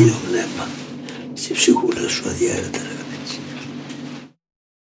άλλο πνεύμα στη ψυχούλα σου αδιέρετα